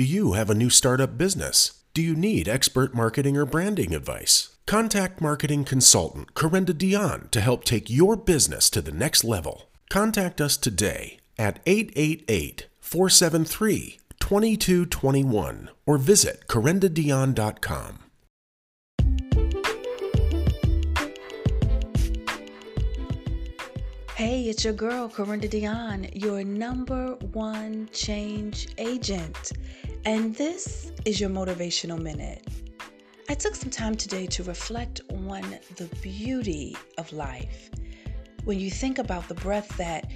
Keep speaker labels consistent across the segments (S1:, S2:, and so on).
S1: Do you have a new startup business? Do you need expert marketing or branding advice? Contact marketing consultant Corinda Dion to help take your business to the next level. Contact us today at 888 473 2221 or visit corindadion.com.
S2: Hey, it's your girl, Corinda Dion, your number one change agent. And this is your motivational minute. I took some time today to reflect on the beauty of life. When you think about the breath that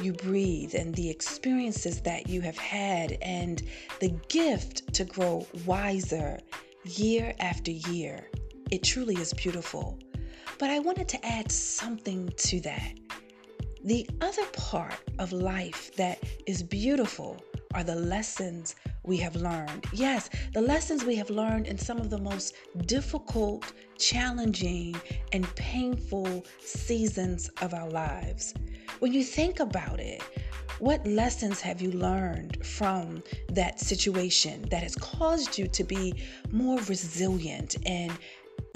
S2: you breathe and the experiences that you have had and the gift to grow wiser year after year, it truly is beautiful. But I wanted to add something to that. The other part of life that is beautiful are the lessons we have learned. Yes, the lessons we have learned in some of the most difficult, challenging, and painful seasons of our lives. When you think about it, what lessons have you learned from that situation that has caused you to be more resilient and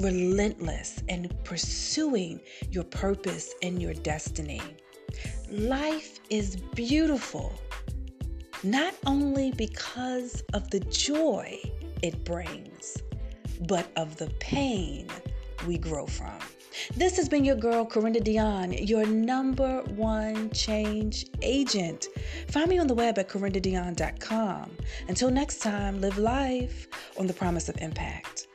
S2: relentless and pursuing your purpose and your destiny? Life is beautiful, not only because of the joy it brings, but of the pain we grow from. This has been your girl, Corinda Dion, your number one change agent. Find me on the web at corindadion.com. Until next time, live life on the promise of impact.